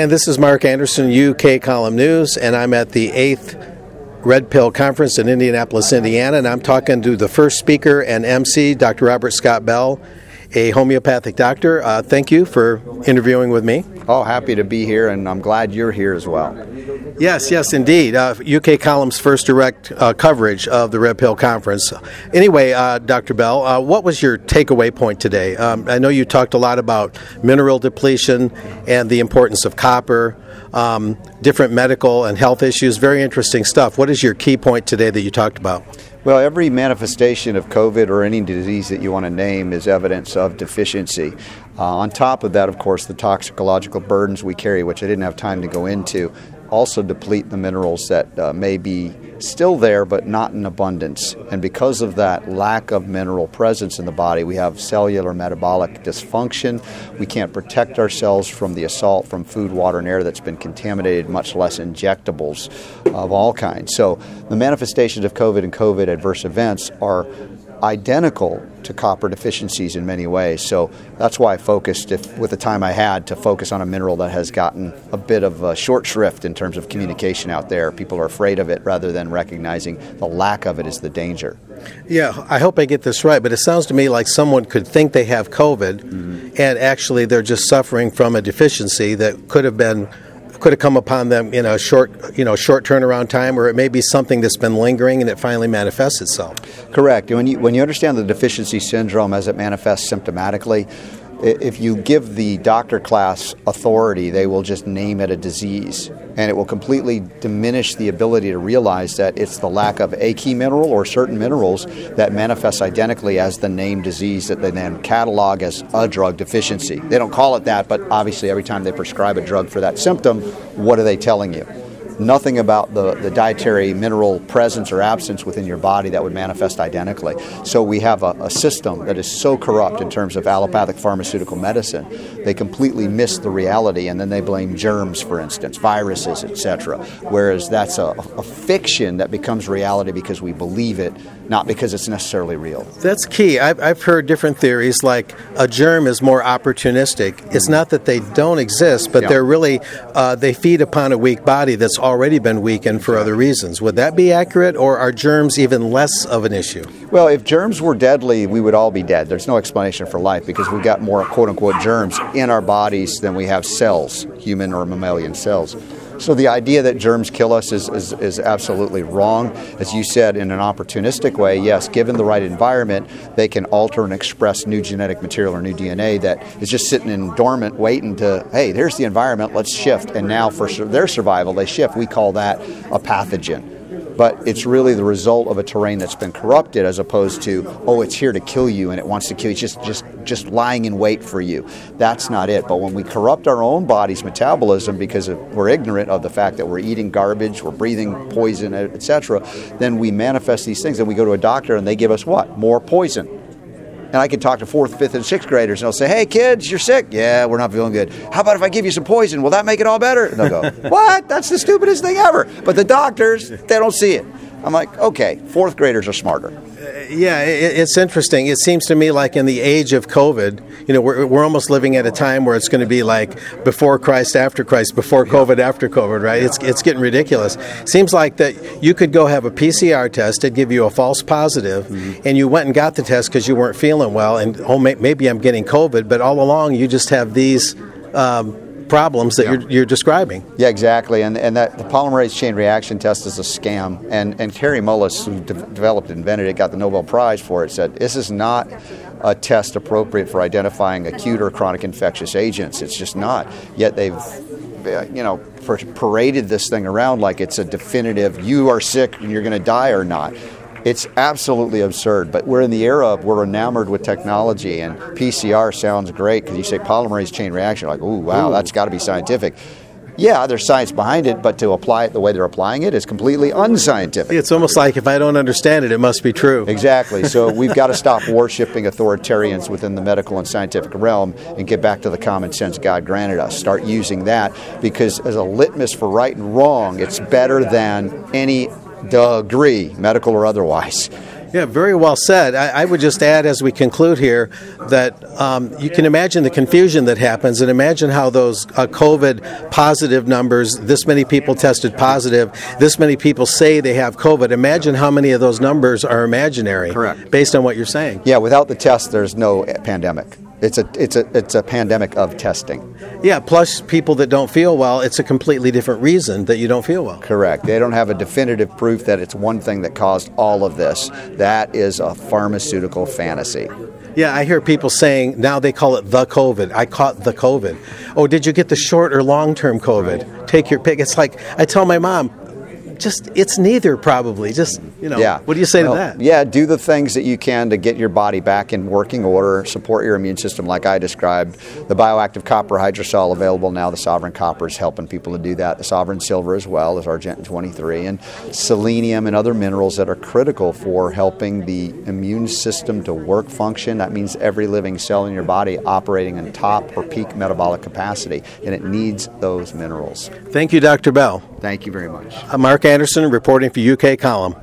And this is Mark Anderson, UK Column News, and I'm at the 8th Red Pill Conference in Indianapolis, Indiana, and I'm talking to the first speaker and MC, Dr. Robert Scott Bell, a homeopathic doctor. Uh, thank you for interviewing with me. Oh, happy to be here, and I'm glad you're here as well. Yes, yes, indeed. Uh, UK Column's first direct uh, coverage of the Red Pill Conference. Anyway, uh, Dr. Bell, uh, what was your takeaway point today? Um, I know you talked a lot about mineral depletion and the importance of copper, um, different medical and health issues. Very interesting stuff. What is your key point today that you talked about? Well, every manifestation of COVID or any disease that you want to name is evidence of deficiency. Uh, on top of that, of course, the toxicological burdens we carry, which I didn't have time to go into, also deplete the minerals that uh, may be still there but not in abundance. And because of that lack of mineral presence in the body, we have cellular metabolic dysfunction. We can't protect ourselves from the assault from food, water, and air that's been contaminated, much less injectables of all kinds. So the manifestations of COVID and COVID adverse events are identical to copper deficiencies in many ways. So that's why I focused, if, with the time I had, to focus on a mineral that has gotten a bit of a short shrift in terms of communication out there. People are afraid of it rather than recognizing the lack of it is the danger. Yeah, I hope I get this right, but it sounds to me like someone could think they have COVID mm-hmm. and actually they're just suffering from a deficiency that could have been could have come upon them in a short, you know, short turnaround time, or it may be something that's been lingering and it finally manifests itself. Correct. When you when you understand the deficiency syndrome as it manifests symptomatically, if you give the doctor class authority, they will just name it a disease. And it will completely diminish the ability to realize that it's the lack of a key mineral or certain minerals that manifests identically as the name disease that they then catalog as a drug deficiency. They don't call it that, but obviously, every time they prescribe a drug for that symptom, what are they telling you? Nothing about the, the dietary mineral presence or absence within your body that would manifest identically. So we have a, a system that is so corrupt in terms of allopathic pharmaceutical medicine, they completely miss the reality and then they blame germs, for instance, viruses, etc. Whereas that's a, a fiction that becomes reality because we believe it, not because it's necessarily real. That's key. I've, I've heard different theories like a germ is more opportunistic. It's not that they don't exist, but they're really, uh, they feed upon a weak body that's already been weakened for other reasons. Would that be accurate, or are germs even less of an issue? Well, if germs were deadly, we would all be dead. There's no explanation for life because we've got more quote unquote germs in our bodies than we have cells, human or mammalian cells. So the idea that germs kill us is, is, is, absolutely wrong. As you said, in an opportunistic way, yes, given the right environment, they can alter and express new genetic material or new DNA that is just sitting in dormant, waiting to, hey, there's the environment, let's shift. And now for their survival, they shift. We call that a pathogen but it's really the result of a terrain that's been corrupted as opposed to oh it's here to kill you and it wants to kill you it's just just just lying in wait for you that's not it but when we corrupt our own body's metabolism because of, we're ignorant of the fact that we're eating garbage we're breathing poison etc then we manifest these things and we go to a doctor and they give us what more poison and I can talk to fourth, fifth, and sixth graders, and they'll say, "Hey, kids, you're sick. Yeah, we're not feeling good. How about if I give you some poison? Will that make it all better?" And they'll go, "What? That's the stupidest thing ever." But the doctors, they don't see it. I'm like, okay, fourth graders are smarter yeah, it's interesting. It seems to me like in the age of COVID, you know, we're, we're almost living at a time where it's going to be like before Christ, after Christ, before COVID, after COVID, right? It's, it's getting ridiculous. Seems like that you could go have a PCR test, it'd give you a false positive, mm-hmm. and you went and got the test because you weren't feeling well, and oh, maybe I'm getting COVID, but all along you just have these. Um, problems that yeah. you're, you're, describing. Yeah, exactly. And, and that the polymerase chain reaction test is a scam. And, and Kary Mullis, who de- developed and invented it, got the Nobel Prize for it, said this is not a test appropriate for identifying acute or chronic infectious agents. It's just not. Yet they've uh, you know, paraded this thing around like it's a definitive, you are sick and you're going to die or not. It's absolutely absurd, but we're in the era of we're enamored with technology, and PCR sounds great because you say polymerase chain reaction, like, ooh, wow, ooh. that's got to be scientific. Yeah, there's science behind it, but to apply it the way they're applying it is completely unscientific. It's almost like if I don't understand it, it must be true. Exactly. So we've got to stop worshiping authoritarians within the medical and scientific realm and get back to the common sense God granted us. Start using that because, as a litmus for right and wrong, it's better than any degree, medical or otherwise. Yeah, very well said. I, I, would just add as we conclude here that um, you can imagine the confusion that happens and imagine how those uh, COVID positive numbers, this many people tested positive, this many people say they have COVID. Imagine how many of those numbers are imaginary. Correct. Based on what you're saying. Yeah, without the test, there's no pandemic. It's a it's a it's a pandemic of testing. Yeah, plus people that don't feel well, it's a completely different reason that you don't feel well. Correct. They don't have a definitive proof that it's one thing that caused all of this. That is a pharmaceutical fantasy. Yeah, I hear people saying now they call it the COVID. I caught the COVID. Oh, did you get the short or long term COVID? Take your pick. It's like I tell my mom, just it's neither probably. Just you know, yeah. what do you say well, to that? Yeah, do the things that you can to get your body back in working order, support your immune system, like I described. The bioactive copper hydrosol available now. The Sovereign Copper is helping people to do that. The Sovereign Silver as well as Argentyn 23, and selenium and other minerals that are critical for helping the immune system to work function. That means every living cell in your body operating in top or peak metabolic capacity, and it needs those minerals. Thank you, Dr. Bell. Thank you very much. Uh, Mark Anderson reporting for UK Column.